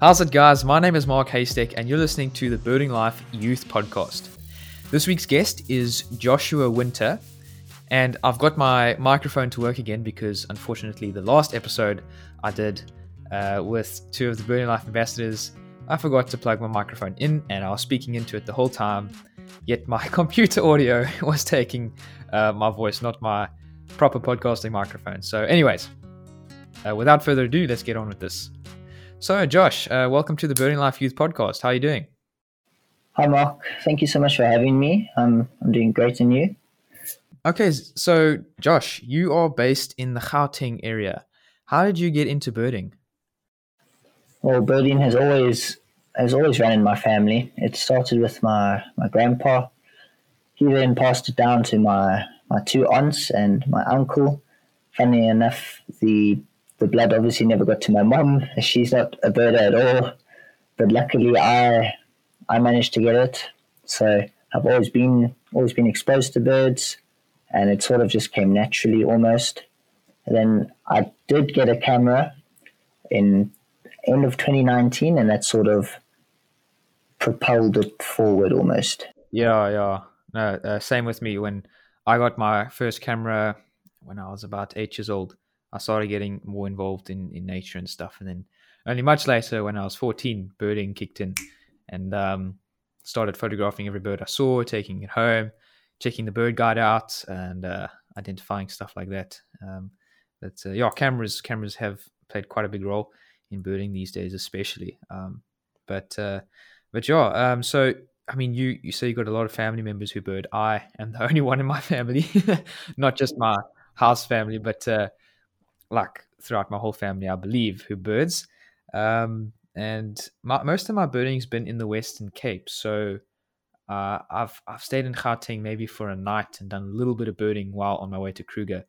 How's it, guys? My name is Mark Haystack, and you're listening to the Birding Life Youth Podcast. This week's guest is Joshua Winter, and I've got my microphone to work again because, unfortunately, the last episode I did uh, with two of the Birding Life ambassadors, I forgot to plug my microphone in, and I was speaking into it the whole time. Yet my computer audio was taking uh, my voice, not my proper podcasting microphone. So, anyways, uh, without further ado, let's get on with this. So, Josh, uh, welcome to the Birding Life Youth Podcast. How are you doing? Hi, Mark. Thank you so much for having me. Um, I'm doing great, and you? Okay, so Josh, you are based in the Gauteng area. How did you get into birding? Well, birding has always has always run in my family. It started with my my grandpa. He then passed it down to my my two aunts and my uncle. Funny enough, the the blood obviously never got to my mum. She's not a birder at all, but luckily I I managed to get it. So I've always been always been exposed to birds, and it sort of just came naturally almost. And then I did get a camera in end of 2019, and that sort of propelled it forward almost. Yeah, yeah. No, uh, same with me. When I got my first camera when I was about eight years old, I started getting more involved in, in nature and stuff. And then only much later, when I was 14, birding kicked in and um, started photographing every bird I saw, taking it home, checking the bird guide out, and uh, identifying stuff like that. Um, but uh, yeah, cameras cameras have played quite a big role in birding these days, especially. Um, but uh, but yeah, um, so I mean, you you say you got a lot of family members who bird. I am the only one in my family, not just my house family, but uh, like throughout my whole family, I believe, who birds. Um, and my, most of my birding's been in the Western Cape. So uh, I've I've stayed in Gauteng maybe for a night and done a little bit of birding while on my way to Kruger,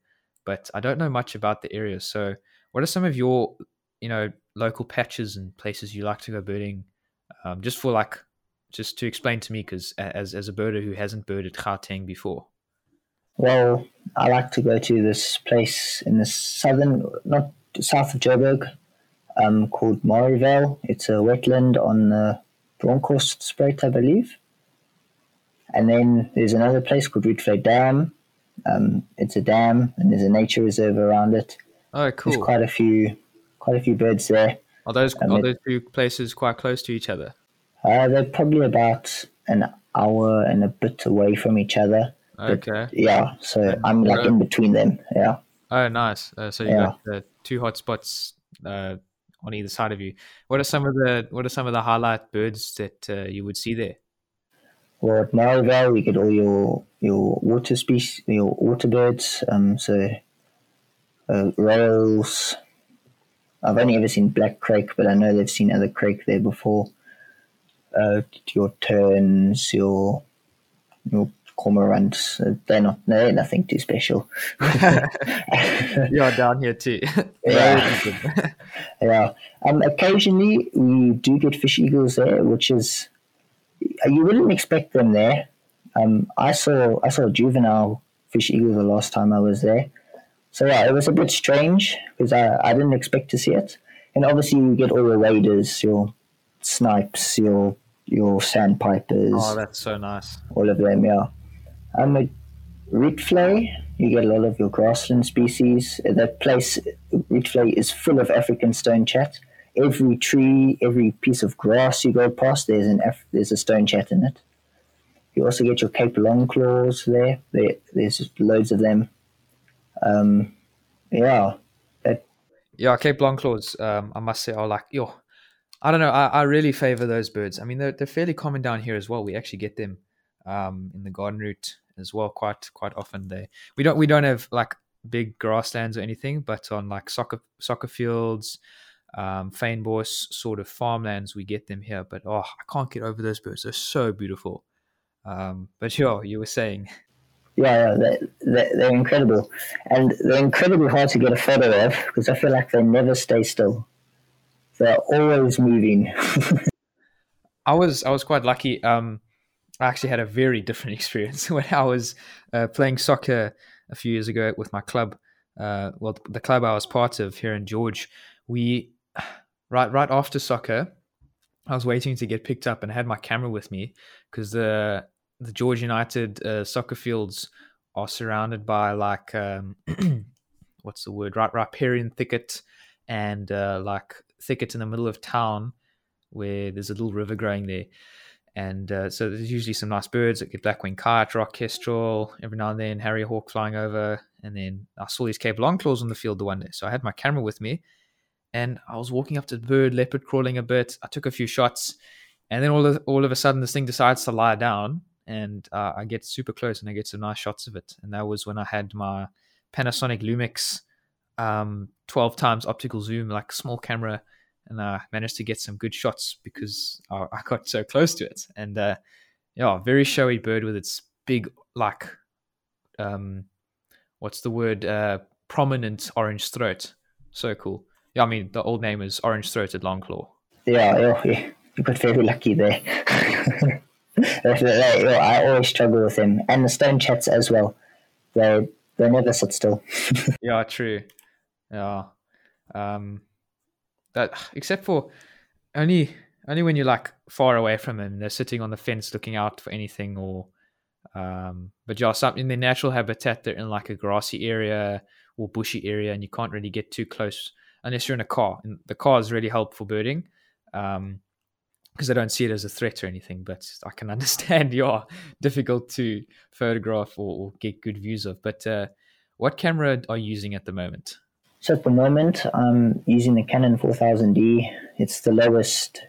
but I don't know much about the area. So what are some of your you know local patches and places you like to go birding? Um, just for like just to explain to me because as as a birder who hasn't birded Gauteng before. Well, I like to go to this place in the southern, not south of Joburg, um, called Marievale. It's a wetland on the Bronkhorstspruit, I believe. And then there's another place called Rietvlei Dam. Um, it's a dam, and there's a nature reserve around it. Oh, cool! There's quite a few, quite a few birds there. Are those um, are those two places quite close to each other? Uh, they're probably about an hour and a bit away from each other. Okay. yeah, so I'm like in between them. Yeah. Oh, nice. Uh, so you yeah. got the two hot spots uh, on either side of you. What are some of the What are some of the highlight birds that uh, you would see there? Well, at Marievale, you get all your your water species, your water birds. Um, so uh, royals. I've only ever seen black crake, but I know they've seen other crake there before. Uh, your terns, your your cormorants. They're not. They're nothing too special. You're down here too. yeah. yeah. Um, occasionally we do get fish eagles there, which is you wouldn't expect them there. Um, I saw I saw juvenile fish eagle the last time I was there. So yeah, it was a bit strange because I, I didn't expect to see it. And obviously you get all your waders, your snipes, your your sandpipers. Oh, that's so nice. All of them, yeah. Um, at Rietvlei, you get a lot of your grassland species. That place, Rietvlei, is full of African stone chat. Every tree, every piece of grass you go past, there's an Af- there's a stone chat in it. You also get your Cape longclaws there. there there's loads of them. Um, yeah. That, yeah, Cape longclaws, um, I must say, are like, yo, I don't know. I, I really favor those birds. I mean, they're, they're fairly common down here as well. We actually get them um, in the garden route as well quite quite often there. We don't we don't have like big grasslands or anything but on like soccer soccer fields um fynbos sort of farmlands we get them here but oh i can't get over those birds. They're so beautiful. Um but sure you were saying. Yeah, they're, they're, they're incredible. And they're incredibly hard to get a photo of because i feel like they never stay still. They're always moving. I was i was quite lucky um I actually had a very different experience when I was uh, playing soccer a few years ago with my club. Uh, well, the club I was part of here in George, we right right after soccer, I was waiting to get picked up and I had my camera with me because the the George United uh, soccer fields are surrounded by like um, what's the word right riparian thicket and uh, like thicket in the middle of town where there's a little river growing there and uh, so there's usually some nice birds that get black winged kite rock kestrel every now and then harrier hawk flying over and then i saw these cape longclaws on the field the one day so i had my camera with me and i was walking up to the bird leopard crawling a bit i took a few shots and then all of, all of a sudden this thing decides to lie down and uh, I get super close and I get some nice shots of it. And that was when I had my Panasonic Lumix um, 12 times optical zoom, like small camera, and I managed to get some good shots because I, I got so close to it. And uh, yeah, very showy bird with its big, like, um, what's the word? Uh, prominent orange throat. So cool. Yeah, I mean, the old name is orange throated longclaw. Yeah, yeah, you got very lucky there. I always struggle with him, and the stone chats as well. They they never sit still. yeah, true. Yeah, um, that except for only only when you're like far away from them, they're sitting on the fence looking out for anything, or um, but yeah, some in their natural habitat, they're in like a grassy area or bushy area, and you can't really get too close unless you're in a car. And the car is really helpful birding. Um, because I don't see it as a threat or anything, but I can understand you are difficult to photograph or, or get good views of. But uh, what camera are you using at the moment? So at the moment, I'm using the Canon 4000D. It's the lowest,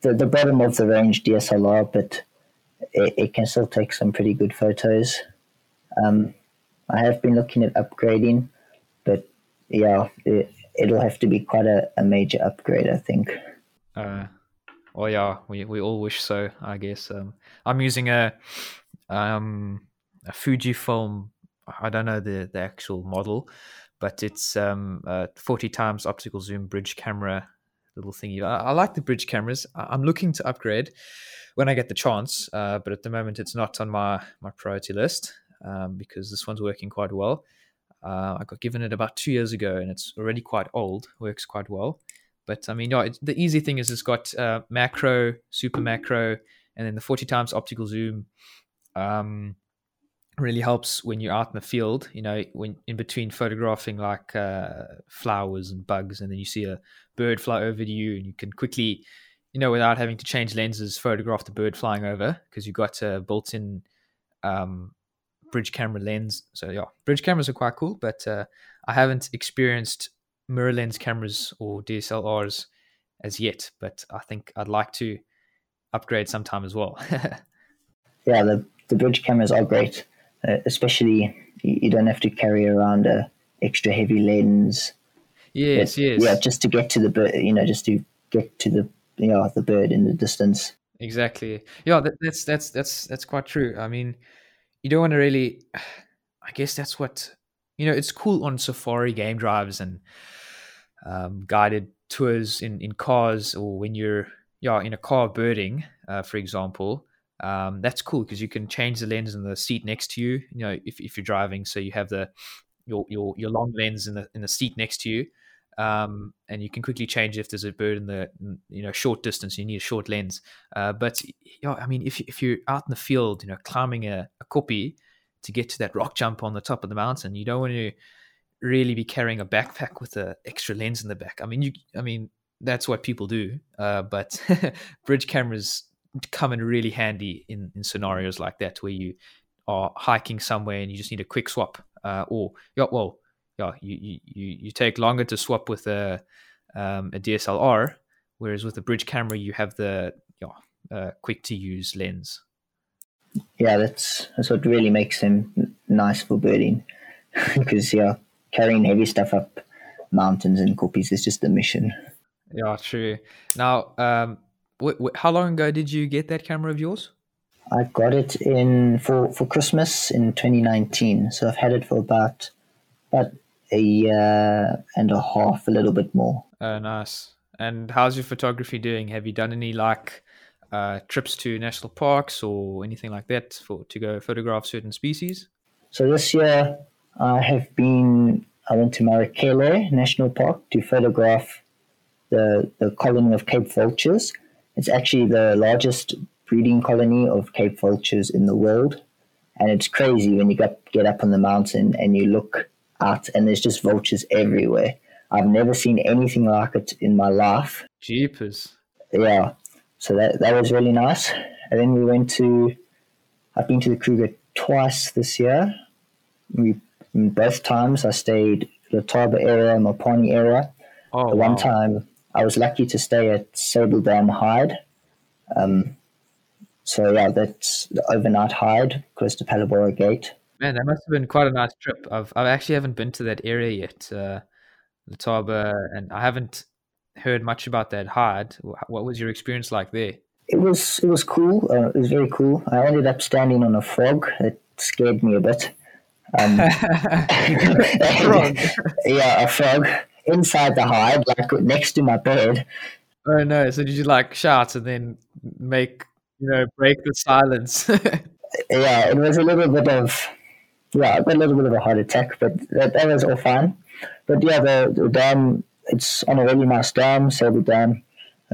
the, the bottom of the range DSLR, but it, it can still take some pretty good photos. Um, I have been looking at upgrading, but yeah, it, will have to be quite a, a major upgrade, I think. Uh, well, yeah, we, we all wish so, I guess. Um, I'm using a um, a Fujifilm. I don't know the, the actual model, but it's um, a 40 times optical zoom bridge camera little thingy. I, I like the bridge cameras. I, am looking to upgrade when I get the chance, uh, but at the moment it's not on my my priority list um, because this one's working quite well. Uh, I got given it about two years ago, and it's already quite old. Works quite well. But I mean, no, the easy thing is it's got uh, macro, super macro, and then the 40 times optical zoom um, really helps when you're out in the field, you know, when in between photographing like uh, flowers and bugs, and then you see a bird fly over to you, and you can quickly, you know, without having to change lenses, photograph the bird flying over because you've got a built in um, bridge camera lens. So, yeah, bridge cameras are quite cool, but uh, I haven't experienced mirrorless cameras or DSLRs as yet, but I think I'd like to upgrade sometime as well. yeah, the, the bridge cameras are great, uh, especially you don't have to carry around a extra heavy lens. Yes, but, yes. Yeah, just to get to the bird, you know, just to get to the you know, the bird in the distance. Exactly. Yeah, that, that's that's that's that's quite true. I mean, you don't want to really. I guess that's what you know. It's cool on safari game drives and um, guided tours in, in cars or when you're yeah in a car birding, uh, for example. Um, that's cool because you can change the lens in the seat next to you. You know, if, if you're driving, so you have the your your your long lens in the in the seat next to you, um, and you can quickly change if there's a bird in the you know short distance. You need a short lens. Uh, but yeah, I mean, if if you're out in the field, you know, climbing a, a koppie to get to that rock jump on the top of the mountain, you don't want to really be carrying a backpack with an extra lens in the back. I mean, you, I mean, that's what people do. Uh, but bridge cameras come in really handy in, in scenarios like that where you are hiking somewhere and you just need a quick swap. Uh, or yeah, well, yeah, you, you you take longer to swap with a um, a DSLR, whereas with a bridge camera you have the yeah, uh, quick to use lens. Yeah, that's that's what really makes them nice for birding because yeah, carrying heavy stuff up mountains and koppies is just a mission. Yeah, true. Now, um, wh- wh- how long ago did you get that camera of yours? I got it in for, for Christmas in 2019. So I've had it for about about a year and a half, a little bit more. Oh, nice. And how's your photography doing? Have you done any like uh, trips to national parks or anything like that for to go photograph certain species? So this year I have been, I went to Marakele National Park to photograph the, the colony of Cape vultures. It's actually the largest breeding colony of Cape vultures in the world. And it's crazy when you get, get up on the mountain and you look out and there's just vultures everywhere. I've never seen anything like it in my life. Jeepers. Yeah. So that, that was really nice. And then we went to, I've been to the Kruger twice this year. We both times I stayed Letaba area, Mopani area. Oh, the wow. one time I was lucky to stay at Sable Dam Hide. Um, so yeah, that's the overnight hide close to Phalaborwa Gate. Man, that must have been quite a nice trip. I've I actually haven't been to that area yet, uh, Letaba, and I haven't heard much about that hide. What was your experience like there? It was it was cool. Uh, it was very cool. I ended up standing on a frog. It scared me a bit. Um, Frog. yeah, a frog inside the hide, like next to my bed. Oh no! So did you like shout and then make you know break the silence? Yeah, it was a little bit of yeah, a little bit of a heart attack, but that, that was all fine. But yeah, the, the dam it's on a really nice dam, Sable Dam.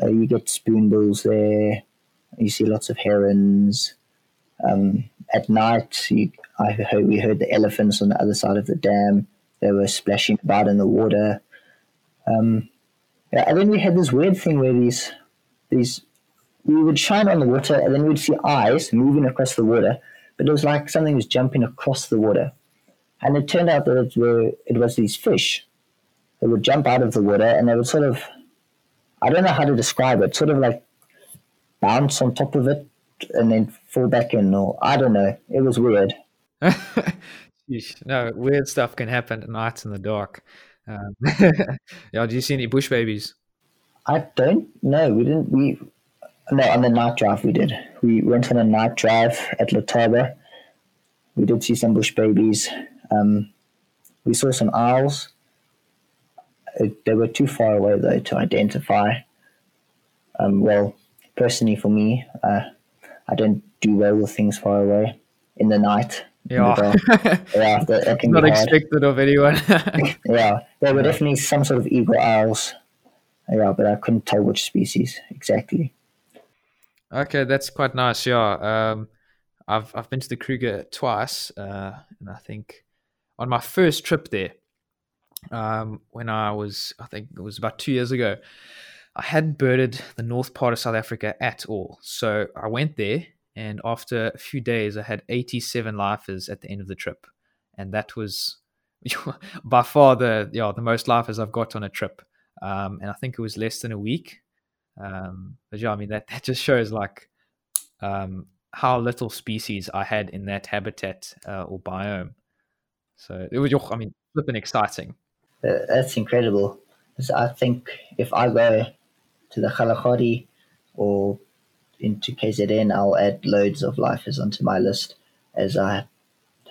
Uh, you get spoonbills there. You see lots of herons. Um, at night, you, I heard we heard the elephants on the other side of the dam. They were splashing about in the water. Um, yeah, and then we had this weird thing where these these we would shine on the water, and then we'd see eyes moving across the water. But it was like something was jumping across the water, and it turned out that it were it was these fish. that would jump out of the water, and they would sort of I don't know how to describe it. Sort of like bounce on top of it and then fall back in, or I don't know. It was weird. No, weird stuff can happen at night in the dark. Um, yeah, do you see any bush babies? I don't know. We didn't. We no on the night drive we did. We went on a night drive at Letaba. We did see some bush babies. Um, we saw some owls. They were too far away though to identify. Um, well, personally for me, uh, I don't do well with things far away in the night. Yeah, dark. yeah, that, that can not be hard. expected of anyone. Yeah, there were definitely some sort of eagle owls. Yeah, but I couldn't tell which species exactly. Okay, that's quite nice. Yeah, um, I've I've been to the Kruger twice, uh, and I think on my first trip there, um, when I was, I think it was about two years ago, I hadn't birded the north part of South Africa at all. So I went there, and after a few days, I had 87 lifers at the end of the trip, and that was by far the yeah the most lifers I've got on a trip. Um, and I think it was less than a week. Um, but yeah, I mean that that just shows like um, how little species I had in that habitat uh, or biome. So it was, I mean, flipping exciting. That's incredible. I think if I go to the Kalahari or into KZN, I'll add loads of lifers onto my list as I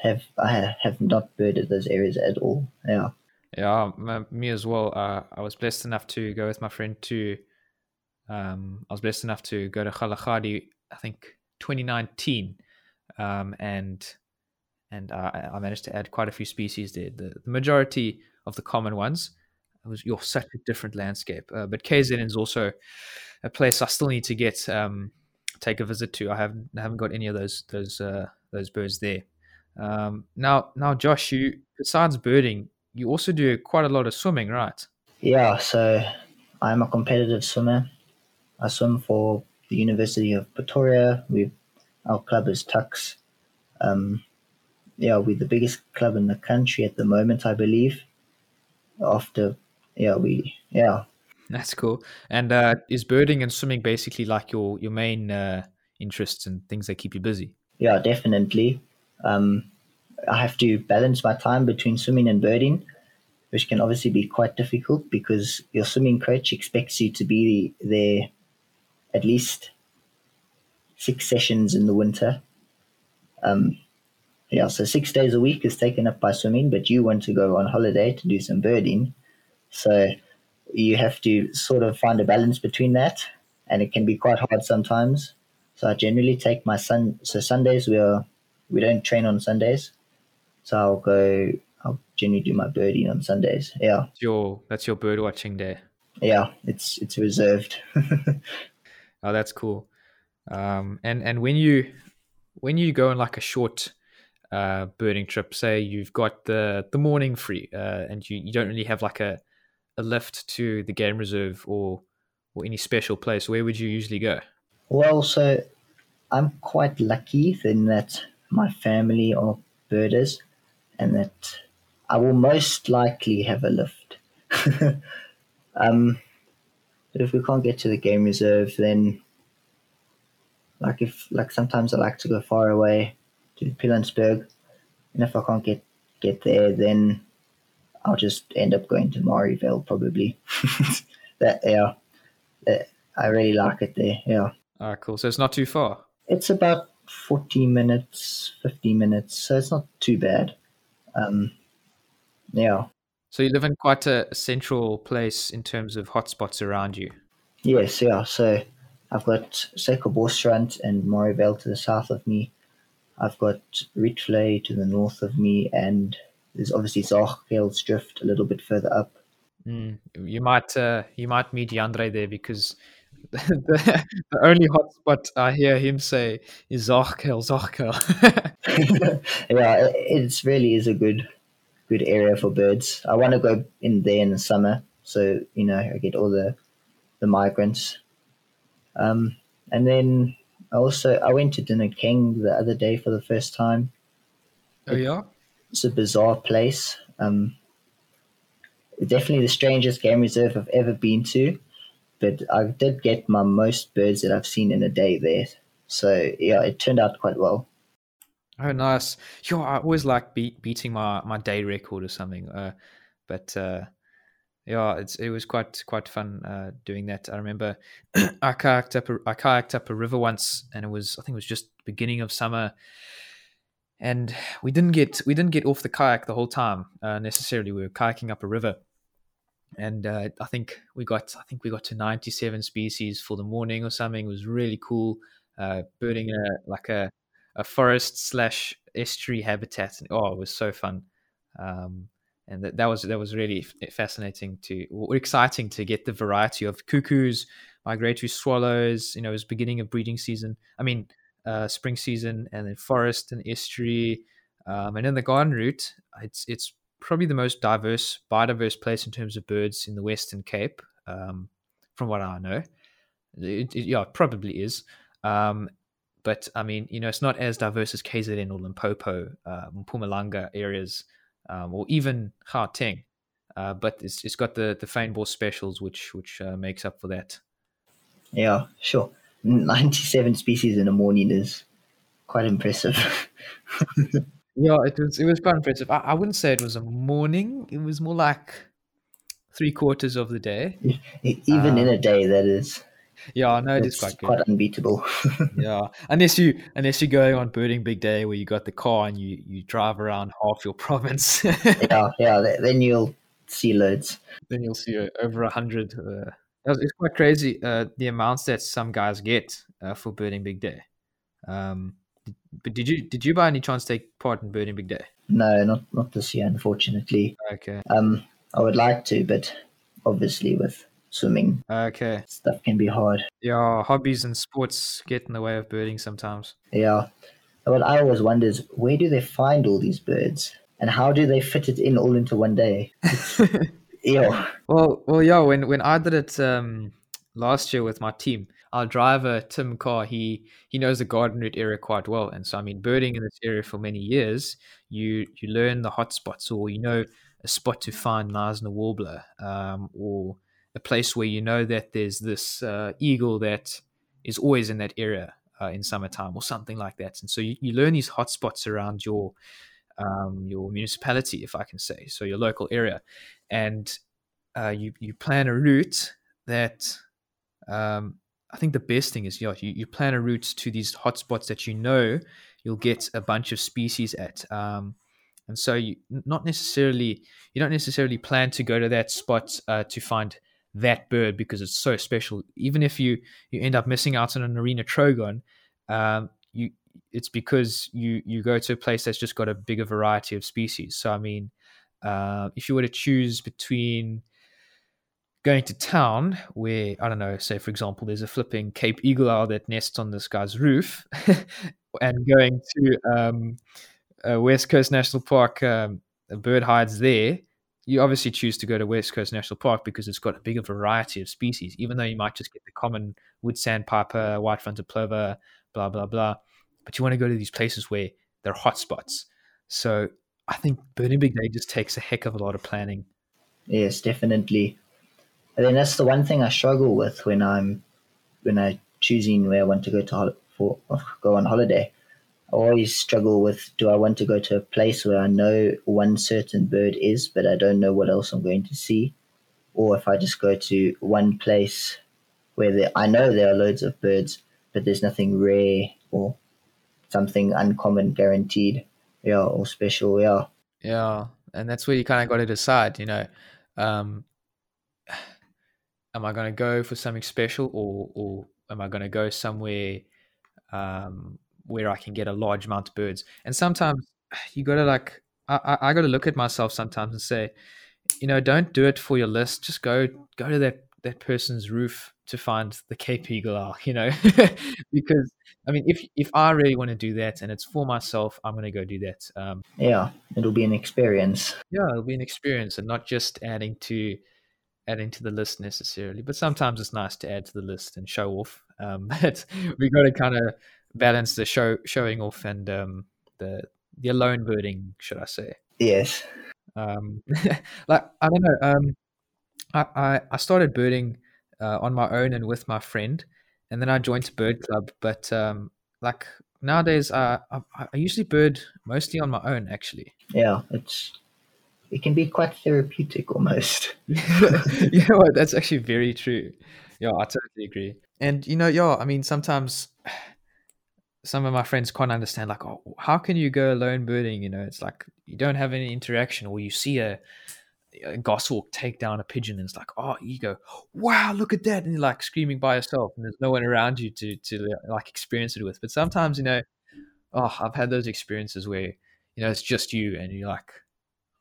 have I have not birded those areas at all. Yeah. Yeah, me as well. Uh, I was blessed enough to go with my friend to. Um, I was blessed enough to go to Kalahari, I think 2019, um, and and uh, I I managed to add quite a few species there. The, the majority of the common ones. It was you're such a different landscape, uh, but KZN is also a place I still need to get um, take a visit to. I haven't I haven't got any of those those uh, those birds there. Um, now now Josh, you besides birding, you also do quite a lot of swimming, right? Yeah, so I'm a competitive swimmer. I swim for the University of Pretoria. We, our club is Tuks. Um, yeah, we're the biggest club in the country at the moment, I believe. After, yeah, we, yeah, That's cool. And uh, is birding and swimming basically like your your main uh, interests and things that keep you busy? yeah, definitely. Um, I have to balance my time between swimming and birding, which can obviously be quite difficult because your swimming coach expects you to be there at least six sessions in the winter. Um, yeah, so six days a week is taken up by swimming, but you want to go on holiday to do some birding. So you have to sort of find a balance between that, and it can be quite hard sometimes. So I generally take my son. So Sundays we are we don't train on Sundays, so I'll go. I'll generally do my birding on Sundays. Yeah, It's your that's your bird watching day. yeah, it's it's reserved. Oh, that's cool. Um, and and when you when you go on like a short uh, birding trip, say you've got the the morning free, uh, and you, you don't really have like a a lift to the game reserve or or any special place, where would you usually go? Well, so I'm quite lucky in that my family are birders, and that I will most likely have a lift. um, but if we can't get to the game reserve, then like if like sometimes I like to go far away to Pilanesberg, and if I can't get get there, then I'll just end up going to Marievale probably. that yeah, that, I really like it there. Yeah. Ah, cool. So it's not too far. It's about forty minutes, fifty minutes, so it's not too bad. Um, yeah. So you live in quite a central place in terms of hotspots around you. Yes, yeah. So I've got Suikerbosrand and Marievale to the south of me. I've got Rietvlei to the north of me, and there's obviously Drift a little bit further up. Mm, you might uh, you might meet Yandre there because the, the only hotspot I hear him say is Zaagkuil, Zaagkuil. yeah, it it's really is a good good area for birds. I want to go in there in the summer, so you know I get all the the migrants. Um, and then I also I went to Dinokeng the other day for the first time. Oh yeah, it's a bizarre place. Um, definitely the strangest game reserve I've ever been to, but I did get my most birds that I've seen in a day there. So yeah, it turned out quite well. Oh, nice. Yo, I always like beat, beating my, my day record or something. Uh, but uh, yeah, it's it was quite quite fun uh, doing that. I remember I kayaked up a, I kayaked up a river once, and it was I think it was just beginning of summer, and we didn't get we didn't get off the kayak the whole time uh, necessarily. We were kayaking up a river, and uh, I think we got I think we got to ninety seven species for the morning or something. It was really cool. Uh, birding a like a a forest slash estuary habitat. And, Oh, it was so fun. Um, and that, that was that was really fascinating to exciting to get the variety of cuckoos, migratory swallows. You know, it was beginning of breeding season. I mean, uh, spring season, and then forest and estuary, um, and in the garden route, it's it's probably the most diverse, biodiverse place in terms of birds in the Western Cape, um, from what I know. It, it, yeah, it probably is. Um, but I mean, you know, it's not as diverse as KZN or Limpopo, uh, Mpumalanga areas, um, or even Gauteng. Uh, but it's, it's got the the Fynbos specials, which which uh, makes up for that. Yeah, sure. Ninety seven species in a morning is quite impressive. yeah, it was it was quite impressive. I, I wouldn't say it was a morning; it was more like three quarters of the day. Even um, in a day, that is. Yeah, no, it it's quite good. Quite unbeatable. yeah, unless you unless you're going on birding big day where you got the car and you you drive around half your province. yeah, yeah. Then you'll see loads. Then you'll see over a hundred. Uh, it's quite crazy uh, the amounts that some guys get uh, for birding big day. Um, but did you did you by any chance take part in birding big day? No, not not this year, unfortunately. Okay. Um, I would like to, but obviously with swimming. Okay. Stuff can be hard. Yeah, hobbies and sports get in the way of birding sometimes. Yeah. What I always wonder is where do they find all these birds? And how do they fit it in all into one day? yeah. Well, well, yeah. When when I did it um, last year with my team, our driver Tim Carr, he he knows the garden route area quite well, and so I mean, birding in this area for many years, you you learn the hot spots, or you know a spot to find Knysna warbler, um, or a place where you know that there's this uh, eagle that is always in that area uh, in summertime or something like that. And so you, you learn these hotspots around your um, your municipality, if I can say, so your local area, and uh, you you plan a route that um, I think the best thing is you, know, you you plan a route to these hotspots that you know you'll get a bunch of species at. Um, and so you not necessarily you don't necessarily plan to go to that spot uh, to find that bird because it's so special. Even if you you end up missing out on a Narina trogon, um, you it's because you you go to a place that's just got a bigger variety of species. So I mean, uh, if you were to choose between going to town where I don't know, say for example, there's a flipping Cape eagle owl that nests on this guy's roof, and going to um, West Coast National Park, um, a bird hides there. You obviously choose to go to West Coast National Park because it's got a bigger variety of species, even though you might just get the common wood sandpiper, white fronted plover, blah blah blah. But you want to go to these places where they're hotspots. So I think Birding Big Day just takes a heck of a lot of planning. Yes, definitely. And then that's the one thing I struggle with when I'm when I choosing where I want to go to for go on holiday. I always struggle with do I want to go to a place where I know one certain bird is, but I don't know what else I'm going to see, or if I just go to one place where there, I know there are loads of birds, but there's nothing rare or something uncommon guaranteed, yeah, or special, yeah. Yeah, and that's where you kind of got to decide, you know, um, am I going to go for something special, or or am I going to go somewhere um, where I can get a large amount of birds? And sometimes you got to like, I, I got to look at myself sometimes and say, you know, don't do it for your list. Just go go to that that person's roof to find the Cape Eagle Owl, you know, because I mean, if if I really want to do that and it's for myself, I'm going to go do that. Um, yeah, it'll be an experience. Yeah, it'll be an experience, and not just adding to adding to the list necessarily. But sometimes it's nice to add to the list and show off. Um, but we got to kind of balance the show showing off and um, the the alone birding, should I say? Yes. Um, like I don't know. Um, I, I I started birding uh, on my own and with my friend, and then I joined a bird club. But um, like nowadays, uh, I, I usually bird mostly on my own. Actually, yeah, it's it can be quite therapeutic almost. yeah, what? That's actually very true. Yeah, I totally agree. And you know, yeah, I mean, sometimes some of my friends can't understand, like, oh, how can you go alone birding? You know, it's like you don't have any interaction, or you see a a goshawk take down a pigeon and it's like oh you go wow look at that and you're like screaming by yourself and there's no one around you to to like experience it with. But sometimes you know oh i've had those experiences where you know it's just you and you're like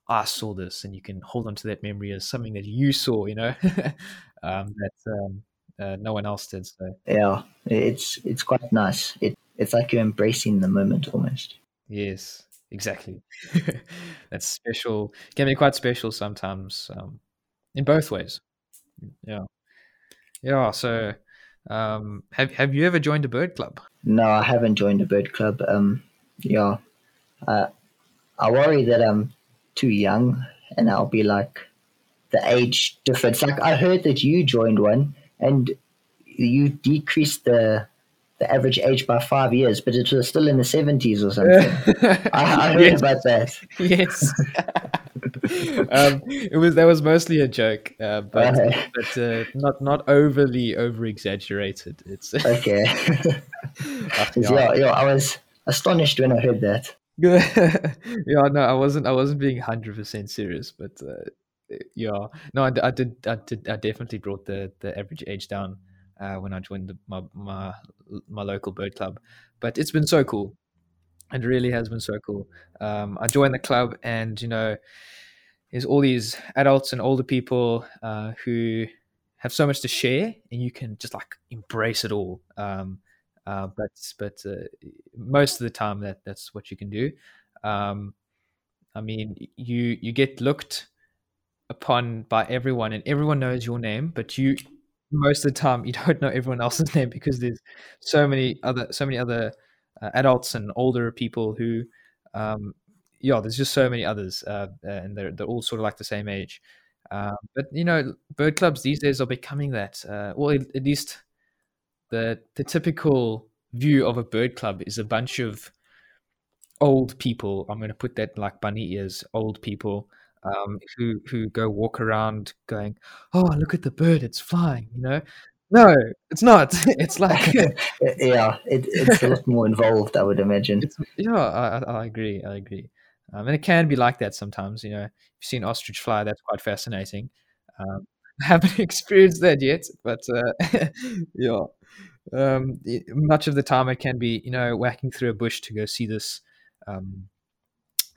i saw this and you can hold on to that memory as something that you saw you know? Um, that um, uh, no one else did so. Yeah it's it's quite nice. It, it's like you're embracing the moment almost. Yes exactly. That's special. Can be quite special sometimes, um, in both ways. Yeah, yeah. So, um, have have you ever joined a bird club? No, I haven't joined a bird club. Um, yeah, uh, I worry that I'm too young and I'll be like the age difference. Like I heard that you joined one and you decreased the the average age by five years, but it was still in the 70s or something. I, I, heard yes. about that. Yes. um, it was that was mostly a joke, uh, but but uh, not not overly over exaggerated. It's okay. yeah, yeah, I was astonished when I heard that. yeah, no, I wasn't. I wasn't being hundred percent serious, but uh, yeah, no, I, I, did. I did. I definitely brought the the average age down uh, when I joined the, my, my my local bird club. But it's been so cool. It really has been so cool. Um, I joined the club, and you know, there's all these adults and older people uh, who have so much to share, and you can just like embrace it all. Um, uh, but but uh, most of the time, that that's what you can do. Um, I mean, you you get looked upon by everyone, and everyone knows your name, but you most of the time you don't know everyone else's name because there's so many other so many other uh, adults and older people who um, yeah there's just so many others uh, and they're, they're all sort of like the same age. Um, but you know bird clubs these days are becoming that uh, well at least the the typical view of a bird club is a bunch of old people i'm going to put that like bunny ears old people um, who who go walk around going, "Oh, look at the bird! It's flying!" You know, no, it's not. It's like yeah, it, it's a lot more involved, I would imagine. yeah, I, I, agree. I agree. Um, and it can be like that sometimes. You know, if you've seen ostrich fly, that's quite fascinating. Um, I haven't experienced that yet, but uh, yeah. Um, much of the time, it can be you know whacking through a bush to go see this um,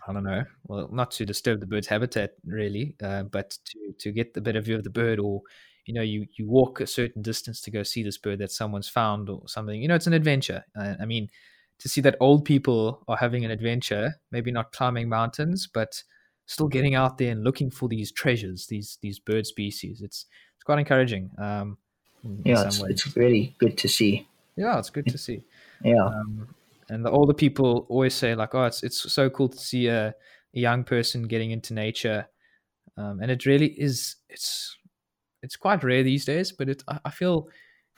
I don't know. Well, not to disturb the bird's habitat really, uh, but to to get the better view of the bird, or you know you you walk a certain distance to go see this bird that someone's found or something. You know, it's an adventure. Uh, I mean, to see that old people are having an adventure, maybe not climbing mountains, but still getting out there and looking for these treasures, these these bird species. It's it's quite encouraging. Um, yeah, it's, it's really good to see. Yeah, it's good to see. Yeah. Um, and the older people always say like, "Oh, it's it's so cool to see a, a young person getting into nature," um, and it really is. It's it's quite rare these days, but it I, I feel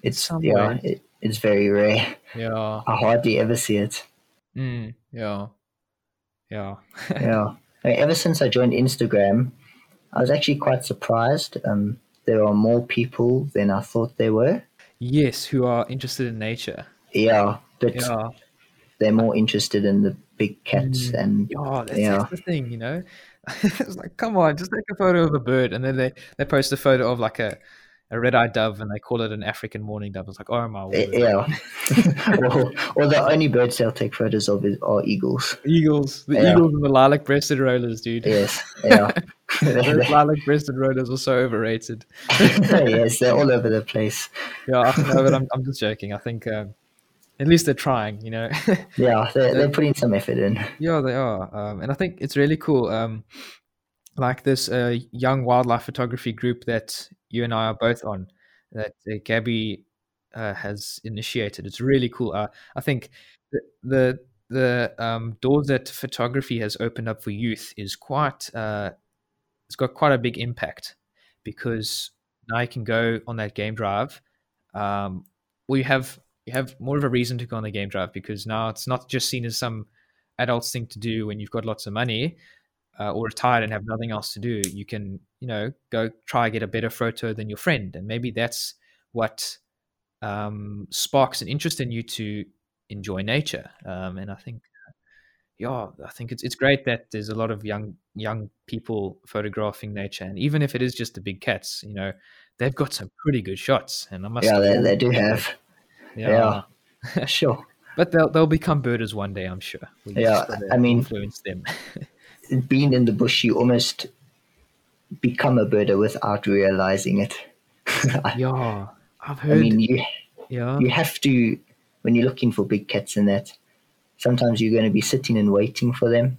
it's yeah, it, it's very rare. Yeah, I hardly ever see it. Mm, yeah, yeah, yeah. I mean, ever since I joined Instagram, I was actually quite surprised. Um, there are more people than I thought there were. Yes, who are interested in nature. Yeah, but yeah. They're more interested in the big cats mm. and oh, that's, yeah. that's the thing, you know. it's like, come on, just take a photo of a bird, and then they they post a photo of like a a red-eyed dove, and they call it an African mourning dove. It's like, oh my word. Yeah. or, or the only birds they'll take photos of is, are eagles. Eagles, the yeah. eagles and the lilac-breasted rollers, dude. Yes. Yeah. Those lilac-breasted rollers are so overrated. yes, they're all over the place. Yeah, no, but I'm I'm just joking. I think. Um, at least they're trying, you know. yeah, they're, they're putting some effort in. Yeah, they are, um, and I think it's really cool. Um, like this uh, young wildlife photography group that you and I are both on, that uh, Gabby uh, has initiated. It's really cool. Uh, I think the the, the um, doors that photography has opened up for youth is quite. Uh, it's got quite a big impact because now you can go on that game drive. Um, you have you have more of a reason to go on the game drive because now it's not just seen as some adults thing to do when you've got lots of money uh, or retired and have nothing else to do. You can, you know, go try get a better photo than your friend, and maybe that's what um, sparks an interest in you to enjoy nature. Um, and I think, yeah, I think it's it's great that there's a lot of young young people photographing nature, and even if it is just the big cats, you know, they've got some pretty good shots. And I must, yeah, they, they do have. Yeah, yeah. sure. But they'll they'll become birders one day, I'm sure. We yeah, I mean, influence them. being in the bush, you almost become a birder without realizing it. yeah, I've heard. I mean, you yeah you have to when you're looking for big cats and that. Sometimes you're going to be sitting and waiting for them,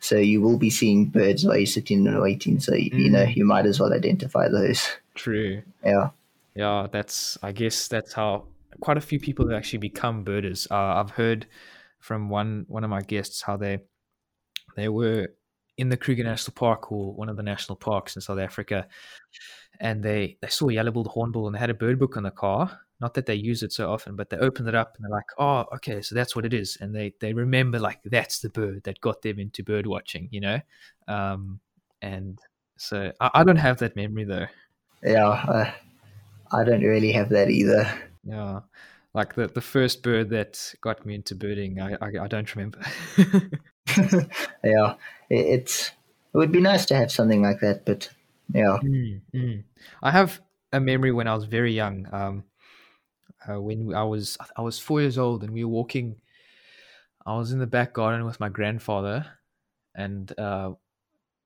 so you will be seeing birds while you're sitting and waiting. So mm. you know mm. you might as well identify those. True. Yeah. Yeah, that's. I guess that's how quite a few people have actually become birders. Uh, I've heard from one one of my guests how they they were in the Kruger National Park or one of the national parks in South Africa, and they they saw yellow-billed hornbill and they had a bird book in the car. Not that they use it so often, but they opened it up and they're like, "Oh, okay, so that's what it is." And they they remember like that's the bird that got them into bird watching, you know. Um, and so I, I don't have that memory though. Yeah, uh, I don't really have that either. Yeah, like the the first bird that got me into birding, I I, I don't remember. yeah, it, it's it would be nice to have something like that, but yeah. Mm, mm. I have a memory when I was very young. Um, uh, when I was I was four years old, and we were walking. I was in the back garden with my grandfather, and uh,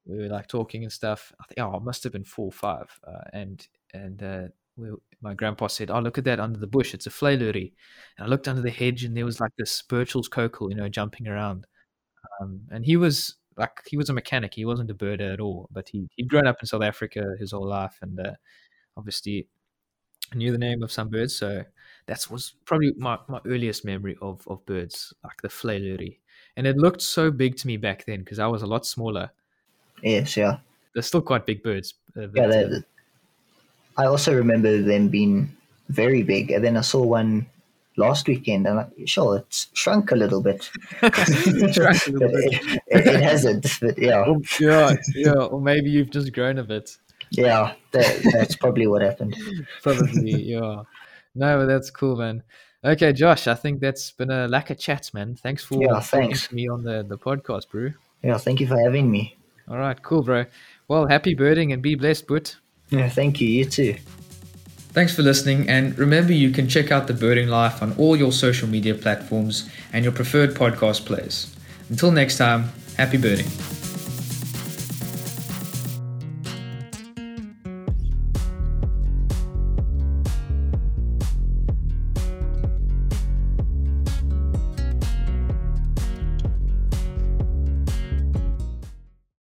we were like talking and stuff. I think oh, it must have been four or five, uh, and and uh, we, my grandpa said, "Oh, look at that under the bush! It's a vleiloerie." And I looked under the hedge, and there was like this Burchell's coucal, you know, jumping around. Um, and he was like he was a mechanic. He wasn't a birder at all, but he he'd grown up in South Africa his whole life, and uh, obviously knew the name of some birds. So that was probably my, my earliest memory of of birds, like the vleiloerie. And it looked so big to me back then because I was a lot smaller. Yes, yeah. They're still quite big birds. Uh, yeah, uh, I also remember them being very big. And then I saw one last weekend, and like, sure, it's shrunk a little bit. it, shrunk a little bit. It, it, it, hasn't, but yeah. Or, yeah, yeah, or maybe you've just grown a bit. Yeah, that, that's probably what happened. probably, yeah. No, but that's cool, man. Okay, Josh, I think that's been a lack of chats, man. Thanks for yeah, thanks. me on the, the podcast, bro. Yeah, thank you for having me. All right, cool, bro. Well, happy birding and be blessed, but. Yeah, thank you. You too. Thanks for listening, and remember you can check out The Birding Life on all your social media platforms and your preferred podcast players. Until next time, happy birding.